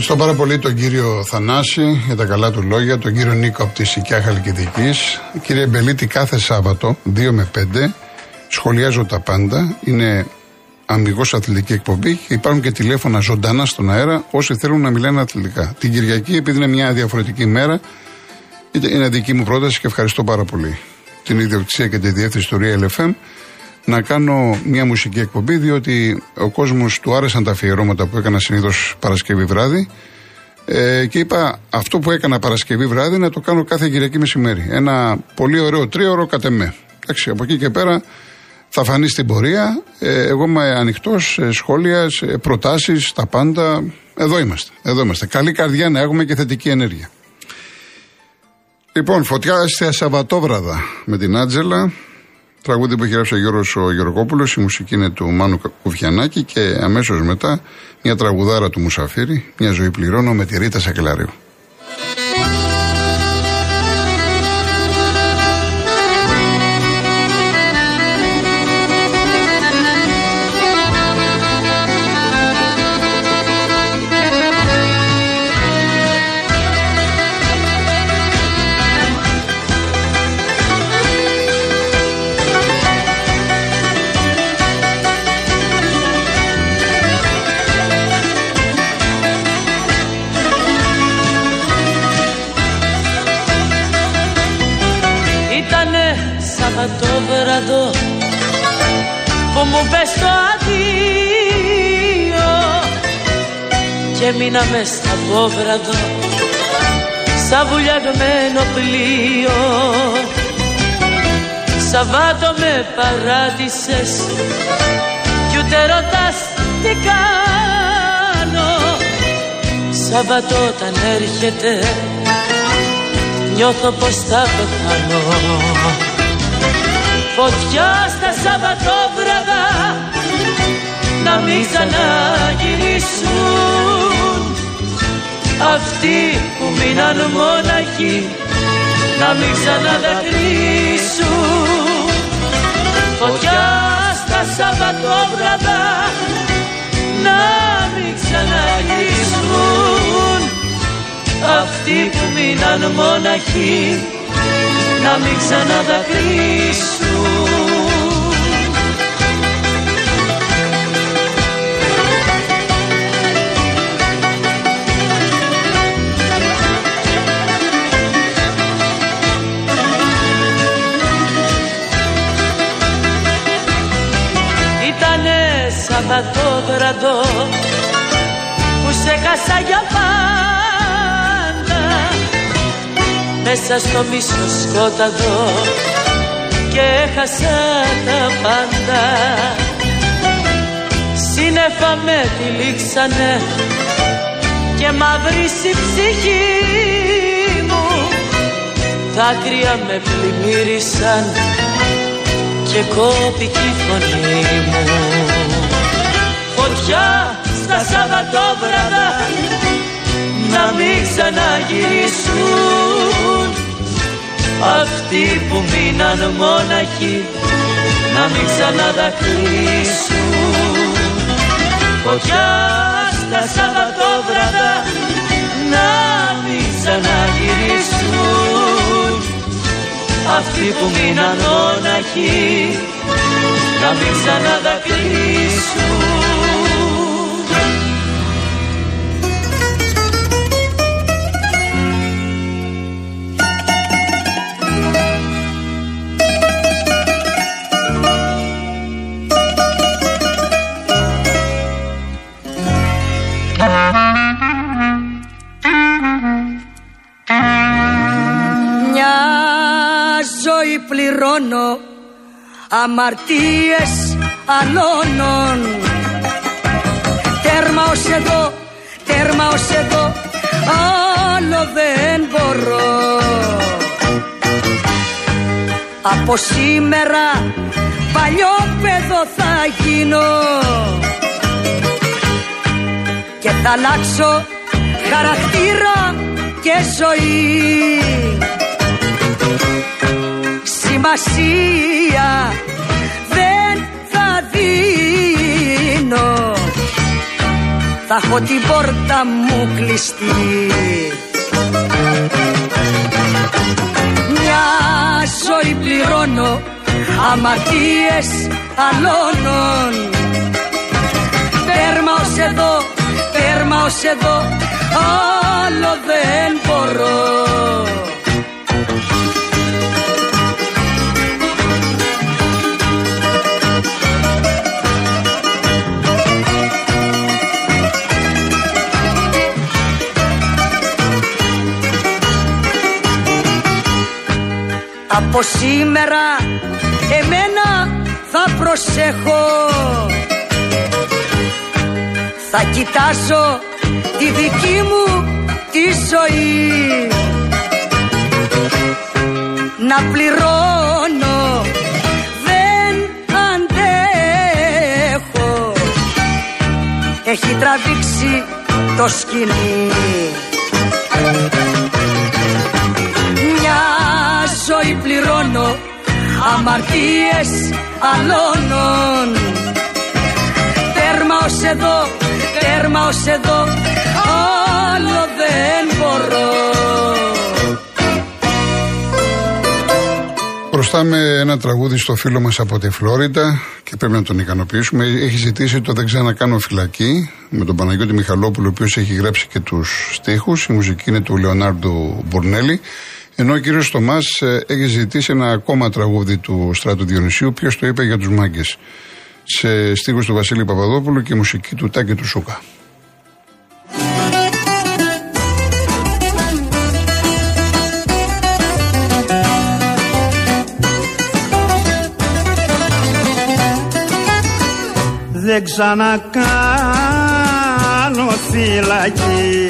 Ευχαριστώ πάρα πολύ τον κύριο Θανάση για τα καλά του λόγια, τον κύριο Νίκο από τη Σικιά Χαλκιδικής. Κύριε Μπελίτη, κάθε Σάββατο, 2 με 5, σχολιάζω τα πάντα. Είναι αμυγός αθλητική εκπομπή και υπάρχουν και τηλέφωνα ζωντανά στον αέρα όσοι θέλουν να μιλάνε αθλητικά. Την Κυριακή, επειδή είναι μια διαφορετική μέρα, είναι δική μου πρόταση και ευχαριστώ πάρα πολύ την ιδιοκτησία και τη διεύθυνση του Real FM να κάνω μια μουσική εκπομπή, διότι ο κόσμος του άρεσαν τα αφιερώματα που έκανα συνήθως Παρασκευή βράδυ. Ε, και είπα αυτό που έκανα Παρασκευή βράδυ να το κάνω κάθε Κυριακή μεσημέρι. Ένα πολύ ωραίο τρίωρο κατ' εμέ. Εντάξει, από εκεί και πέρα θα φανεί στην πορεία. Ε, εγώ είμαι ανοιχτός σε σχόλια, σε προτάσεις, τα πάντα. Εδώ είμαστε. Εδώ είμαστε. Καλή καρδιά να έχουμε και θετική ενέργεια. Λοιπόν, φωτιά στη Σαββατόβραδα με την Άτζελα. Τραγούδι που έχει γράψει ο Γιώργος ο Γεωργόπουλος, η μουσική είναι του Μάνου Κουφιανάκη και αμέσως μετά μια τραγουδάρα του Μουσαφίρη, μια ζωή πληρώνω με τη Ρίτα Σακελαρίου. Και μείνα μες στα πόβραδο σαν βουλιαγμένο πλοίο. Σαββάτο με παράτησες κι ούτε ρωτάς τι κάνω. Σαββάτο όταν έρχεται νιώθω πως θα πεθάνω Φωτιά στα Σαββατόβραδα να μην ξαναγυρίσουν αυτοί που μείναν μόναχοι να μην ξαναδακρύσουν Φωτιά στα Σαββατόβραδα να μην ξαναγυρίσουν. Αυτοί που μείναν μόναχοι να μην ξαναδακρύσουν Ήτανε Σαββατόβραδο που σε χάσα για πάντα. Μέσα στο μίσο σκόταδο και έχασα τα πάντα. Σύννεφα με τυλίξανε και μαύρισε η ψυχή μου. Δάκρυα με πλημμύρισαν και κόπηκε η φωνή μου Φωτιά στα Σαββατόβραδα να μην ξαναγυρίσουν. Αυτοί που μείναν μόναχοι να μην ξαναδακρύσουν φωτιά στα Σαββατόβραδα να μην ξαναγυρίσουν. Αυτοί που μείναν μόναχοι να μην ξαναδακρύσουν πληρώνω αμαρτίες αλώνων. Τέρμα ως εδώ, τέρμα ως εδώ, άλλο δεν μπορώ. Από σήμερα παλιό παιδό θα γίνω και θα αλλάξω χαρακτήρα και ζωή σημασία δεν θα δίνω. Θα θα έχω την πόρτα μου κλειστή. Μια ζωή πληρώνω αμαρτίες αλώνων. Πέρμα ως εδώ, πέρμα ως εδώ, άλλο δεν μπορώ Από σήμερα εμένα θα προσέχω. Θα κοιτάζω τη δική μου τη ζωή. Να πληρώνω δεν αντέχω. Έχει τραβήξει το σκηνή αμαρτίες αλώνων Τέρμα ως εδώ, τέρμα ως εδώ, άλλο δεν μπορώ Προστάμε ένα τραγούδι στο φίλο μας από τη Φλόριντα και πρέπει να τον ικανοποιήσουμε. Έχει ζητήσει το «Δεν ξανακάνω φυλακή» με τον Παναγιώτη Μιχαλόπουλο, ο οποίος έχει γράψει και τους στίχους. Η μουσική είναι του Λεωνάρντου Μπουρνέλη. Ενώ ο κύριος Θωμάς ε, έχει ζητήσει ένα ακόμα τραγούδι του Στράτου Διονυσίου, ποιο το είπε για τους μάγκες. Σε στίχους του Βασίλη Παπαδόπουλου και μουσική του Τάκη του Σούκα. Δεν ξανακάνω φυλακή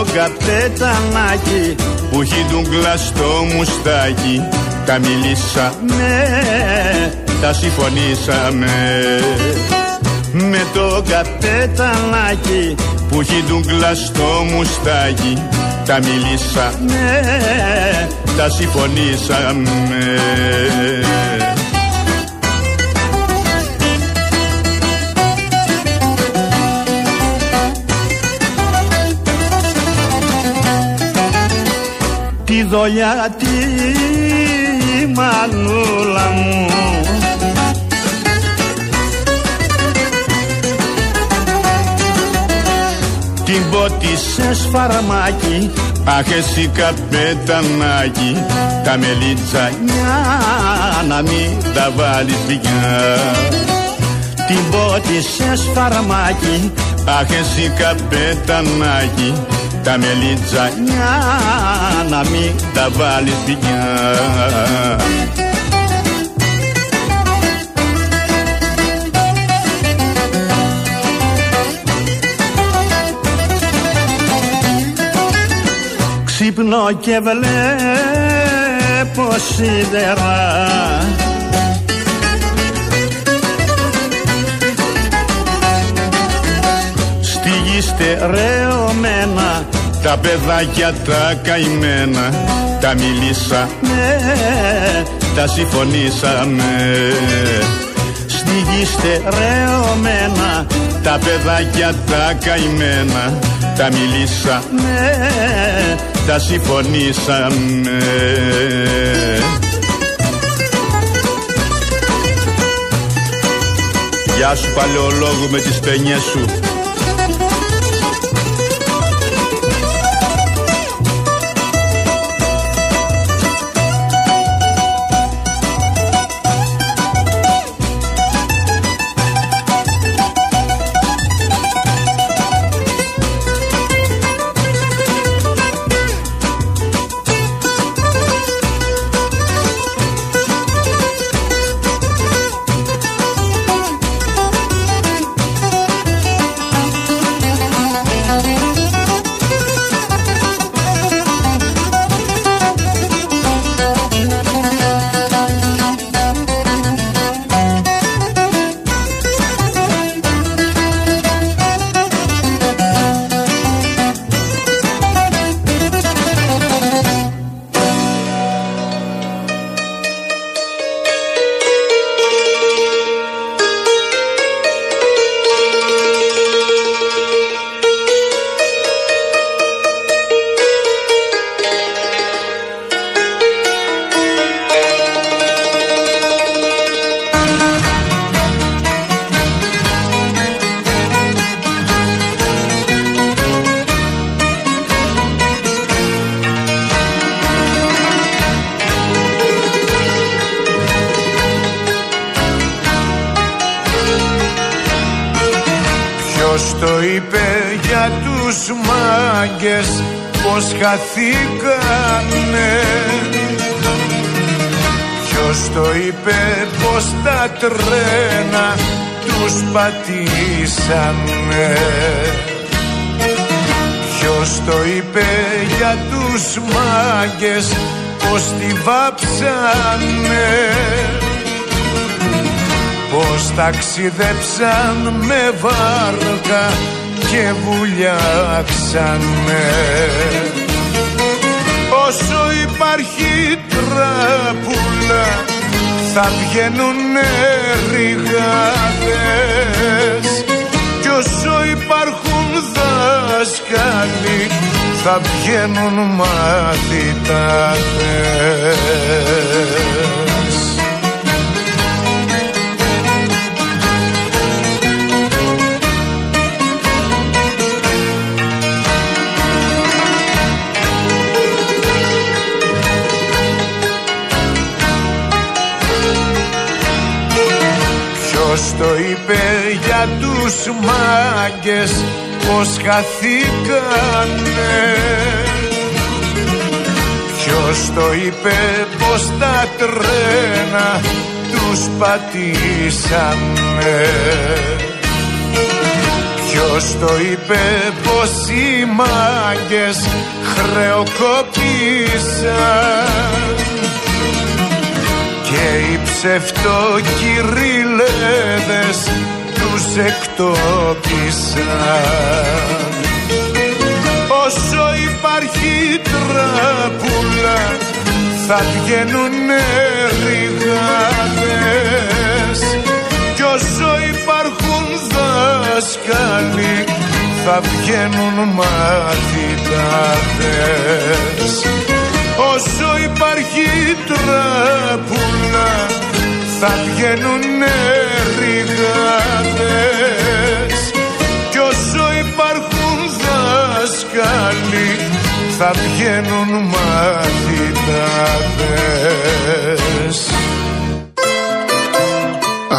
το καπετανάκι που έχει ντουγκλά στο μουστάκι. Τα μιλήσαμε, τα συμφωνήσαμε. Με το καπετανάκι που έχει ντουγκλά στο μουστάκι. Τα μιλήσαμε, τα συμφωνήσαμε δολιά τη μανούλα μου. Την πότισε σφαρμάκι Αχ εσύ καπετανάκι. Τα μελιτζανιά να μην τα βάλεις δικιά Την πότισε σφαρμάκι Αχ εσύ καπετανάκι τα μελιτζανιά να μην τα βάλεις δικιά Ξύπνω και βλέπω σίδερα στερεωμένα τα παιδάκια τα καημένα τα μιλήσαμε, τα συμφωνήσαμε. Στη γη στερεωμένα τα παιδάκια τα καημένα τα μιλήσαμε, τα συμφωνήσαμε. Γεια σου παλαιολόγου με τις παινιές σου μάγκες πως χαθήκανε. Ποιος το είπε πως τα τρένα τους πατήσανε. Ποιος το είπε για τους μάγκες πως τη βάψανε. Πως ταξιδέψαν με βάρκα και βουλιάξανε. Όσο υπάρχει τραπούλα θα βγαίνουνε ρηγάδες κι όσο υπάρχουν δάσκαλοι θα βγαίνουν μαθητάδες το είπε για τους μάγκες πως χαθήκανε. Ποιος το είπε πως τα τρένα τους πατήσανε. Ποιος το είπε πως οι μάγκες χρεοκοπήσαν. Και οι ψευτοκυριλέδες τους εκτόπισαν. Όσο υπάρχει τραπούλα θα βγαίνουνε ρηγάδες. Κι όσο υπάρχουν δάσκαλοι θα βγαίνουν μαθητάδες. Όσο υπάρχει τραπούλα θα βγαίνουνε ρηγάδες κι όσο υπάρχουν δάσκαλοι θα βγαίνουν μαθητάδες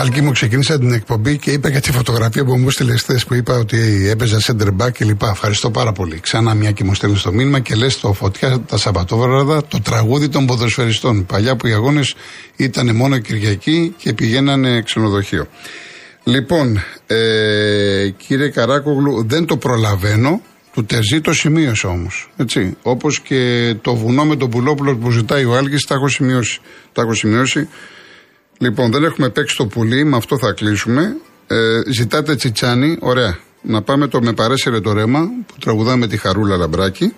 Άλκη μου ξεκίνησα την εκπομπή και είπα για τη φωτογραφία που μου έστειλε χθες που είπα ότι έπαιζα center back κλπ. Ευχαριστώ πάρα πολύ. Ξανά μια και μου στέλνεις το μήνυμα και λες το φωτιά τα Σαββατόβραδα το τραγούδι των ποδοσφαιριστών. Παλιά που οι αγώνες ήταν μόνο Κυριακή και πηγαίνανε ξενοδοχείο. Λοιπόν, ε, κύριε Καράκογλου, δεν το προλαβαίνω. Του Τερζή το σημείωσα όμως. Όπως και το βουνό με τον πουλόπουλο που ζητάει ο Άλκης, τα έχω σημειώσει. Τα έχω σημειώσει. Λοιπόν, δεν έχουμε παίξει το πουλί, με αυτό θα κλείσουμε. Ε, ζητάτε τσιτσάνι, ωραία. Να πάμε το Με παρέσυρε το ρέμα που τραγουδάμε τη Χαρούλα Λαμπράκη.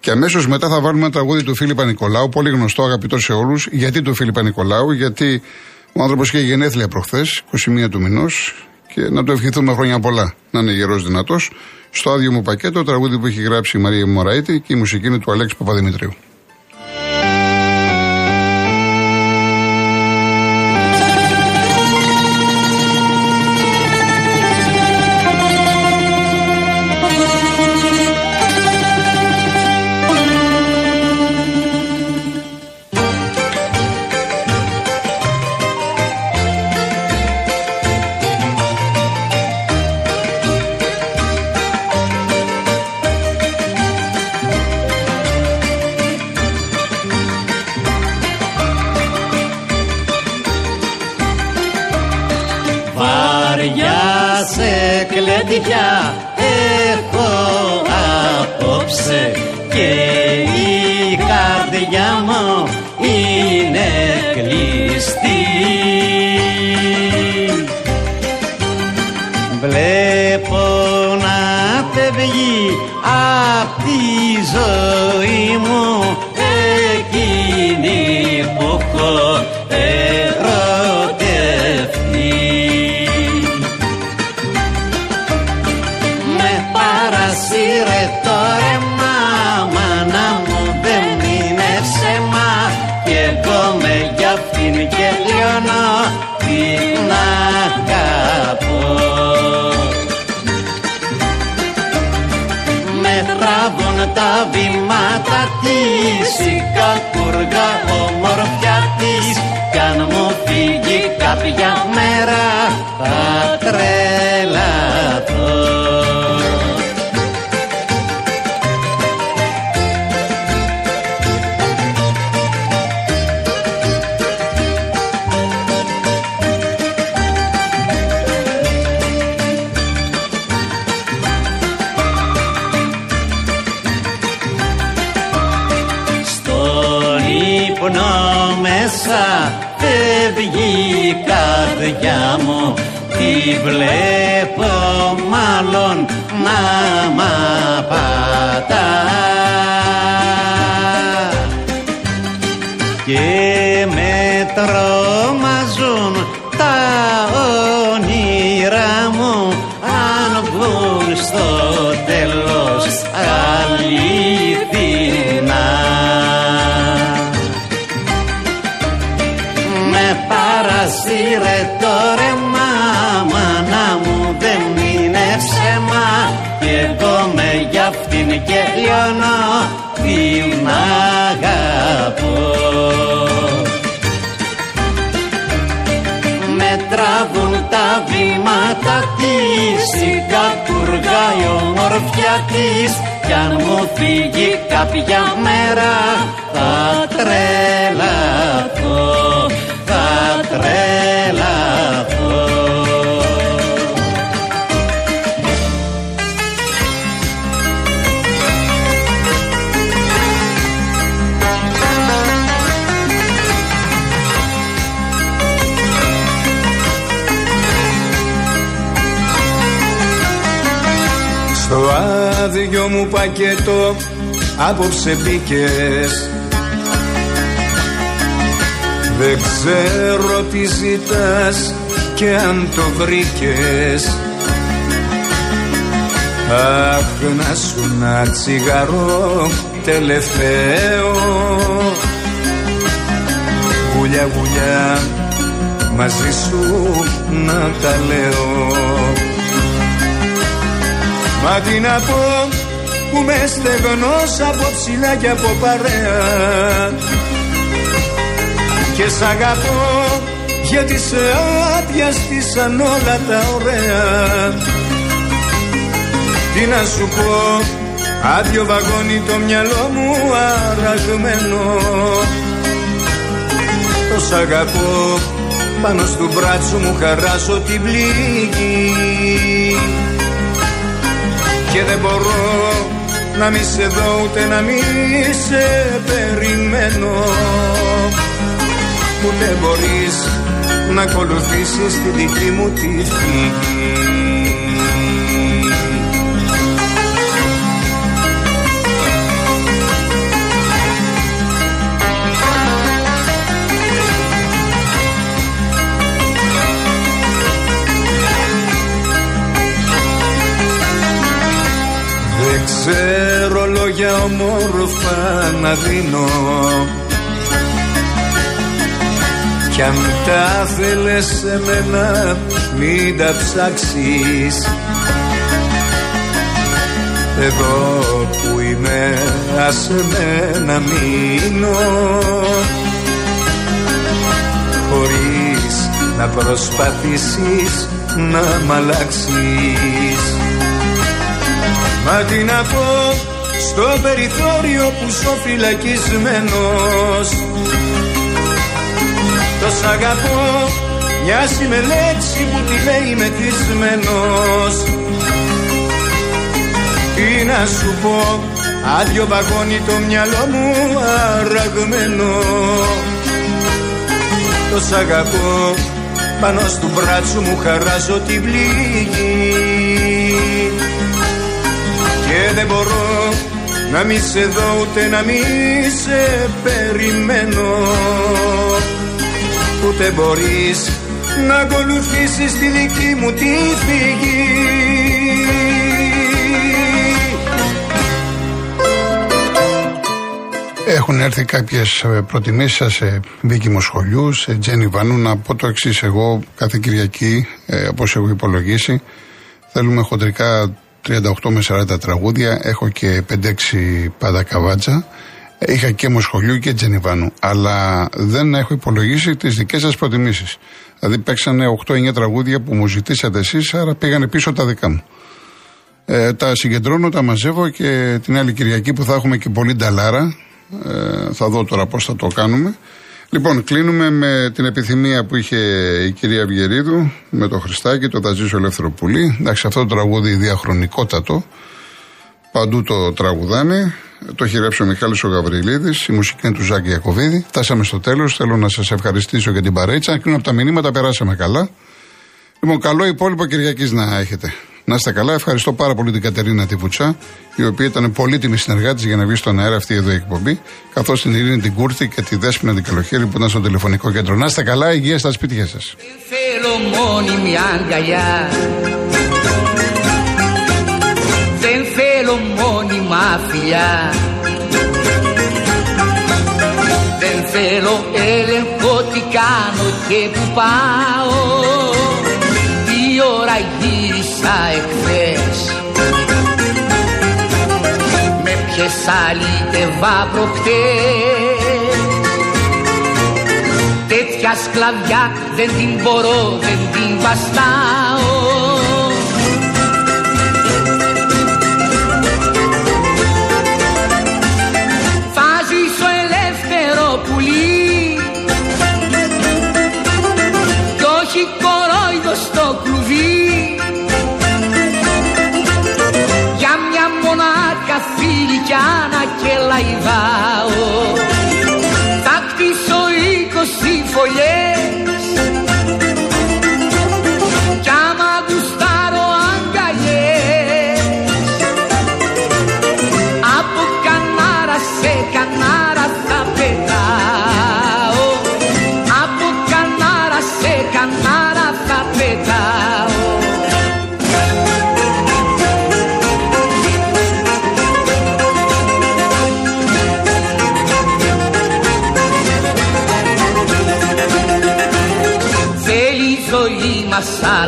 Και αμέσως μετά θα βάλουμε ένα τραγούδι του Φίλιππα Νικολάου, πολύ γνωστό, αγαπητό σε όλους. Γιατί του Φίλιππα Νικολάου, γιατί ο άνθρωπος είχε γενέθλια προχθές, 21 του μηνός, και να του ευχηθούμε χρόνια πολλά. Να είναι γερός δυνατός. Στο άδειο μου πακέτο, τραγούδι που έχει γράψει η Μαρία Μωραήτη και η μουσική είναι του Αλέξη Παπαδημητρίου. Κλέντια έχω απόψε και τα βήματα της. Η κακούργα ομορφιά της. Κι αν μου φύγει κάποια μέρα θα τρελαθώ καρδιά μου τη βλέπω μάλλον να μ' απατά. Και με τρομαζούν και λιώνω την αγαπώ. Με τραβούν τα βήματα της η κατουργάει ομορφιά της. Κι αν μου φύγει κάποια μέρα θα τρελαθώ, πακέτο απόψε μπήκες. Δεν ξέρω τι ζητάς και αν το βρήκες. Αχ να σου να τσιγαρό τελευταίο. Γουλιά γουλιά μαζί σου να τα λέω. Μα τι να πω που με στεγνός από ψηλά και από παρέα. Και σ' αγαπώ γιατί σε άδειαστησαν όλα τα ωραία. Τι να σου πω άδειο βαγόνι το μυαλό μου αραγμένο. Το σ' αγαπώ πάνω στο μπράτσο μου χαράσω την πληγή. Και δεν μπορώ να μη σε δω ούτε να μη σε περιμένω. Ούτε μπορείς να ακολουθήσεις τη δική μου τη φυγή. Δεν ξέρω λόγια όμορφα να δίνω. Κι αν τα θέλες σε μένα μην τα ψάξεις. Εδώ που είμαι άσε με να μείνω. Χωρίς να προσπαθήσεις να μ' αλλάξεις. Μα τι να πω στο περιθώριο που ζω φυλακισμένος Το σ' αγαπώ μοιάζει με λέξη που τη λέει μεθυσμένος. Τι να σου πω άδειο βαγόνι το μυαλό μου αραγμένο. Το σ' αγαπώ πάνω στο μπράτσο μου χαράζω την πληγή και δεν μπορώ να μη σε δω ούτε να μη σε περιμένω Ούτε μπορείς να ακολουθήσεις τη δική μου τη φυγή Έχουν έρθει κάποιες προτιμήσεις σε δίκημο σχολείου, σε Τζένι Βάνου. Να πω το εξής. Εγώ κάθε Κυριακή, ε, όπως έχω υπολογίσει, θέλουμε χοντρικά 38 με 40 τραγούδια. Έχω και 5-6 πάντα καβάτσα. Είχα και σχολείου και Τζενιβάνου. Αλλά δεν έχω υπολογίσει τις δικές σας προτιμήσεις. Δηλαδή παίξανε 8-9 τραγούδια που μου ζητήσατε εσείς, άρα πήγανε πίσω τα δικά μου. Ε, τα συγκεντρώνω, τα μαζεύω και την άλλη Κυριακή που θα έχουμε και πολύ νταλάρα. Ε, θα δω τώρα πώς θα το κάνουμε. Λοιπόν, κλείνουμε με την επιθυμία που είχε η κυρία Αυγερίδου με το Χριστάκι, το Θα ζήσω ελεύθερο πουλί. Εντάξει, αυτό το τραγούδι διαχρονικότατο. Παντού το τραγουδάνε. Το χειρέψε ο Μιχάλης ο Γαβριλίδης, η μουσική είναι του Ζάκη Ιακωβίδη. Φτάσαμε στο τέλος, θέλω να σας ευχαριστήσω για την παρέτσα. Αν κρίνω από τα μηνύματα, περάσαμε καλά. Λοιπόν, καλό υπόλοιπο Κυριακής να έχετε. Να είστε καλά. Ευχαριστώ πάρα πολύ την Κατερίνα Τιβουτσά, η οποία ήταν πολύτιμη συνεργάτης για να βγει στον αέρα αυτή εδώ η εκπομπή. Καθώς την Ειρήνη την Κούρθη και τη Δέσπινα την Καλοχέρη που ήταν στο τηλεφωνικό κέντρο. Να είστε καλά, υγεία στα σπίτια σας. θέλω μόνιμη αγκαλιά Δεν θέλω μόνιμα φιλιά Δεν θέλω έλεγχο τι κάνω και που πάω Τι ώρα γύρισα εχθές Με ποιες αλήτευα προχτές. Τέτοια σκλαβιά δεν την μπορώ, δεν την βαστάω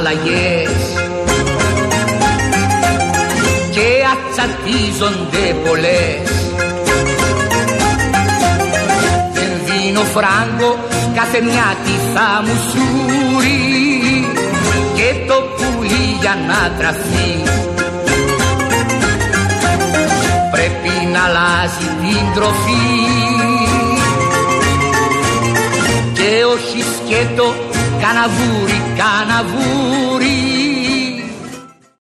αλλαγές και ατσατίζονται πολλές. Δεν δίνω φράγκο κάθε μια τι θα μου σούρει. Και το πουλί για να τραφεί. Πρέπει να αλλάζει την τροφή. Και όχι σκέτο καναβούρι, καναβούρι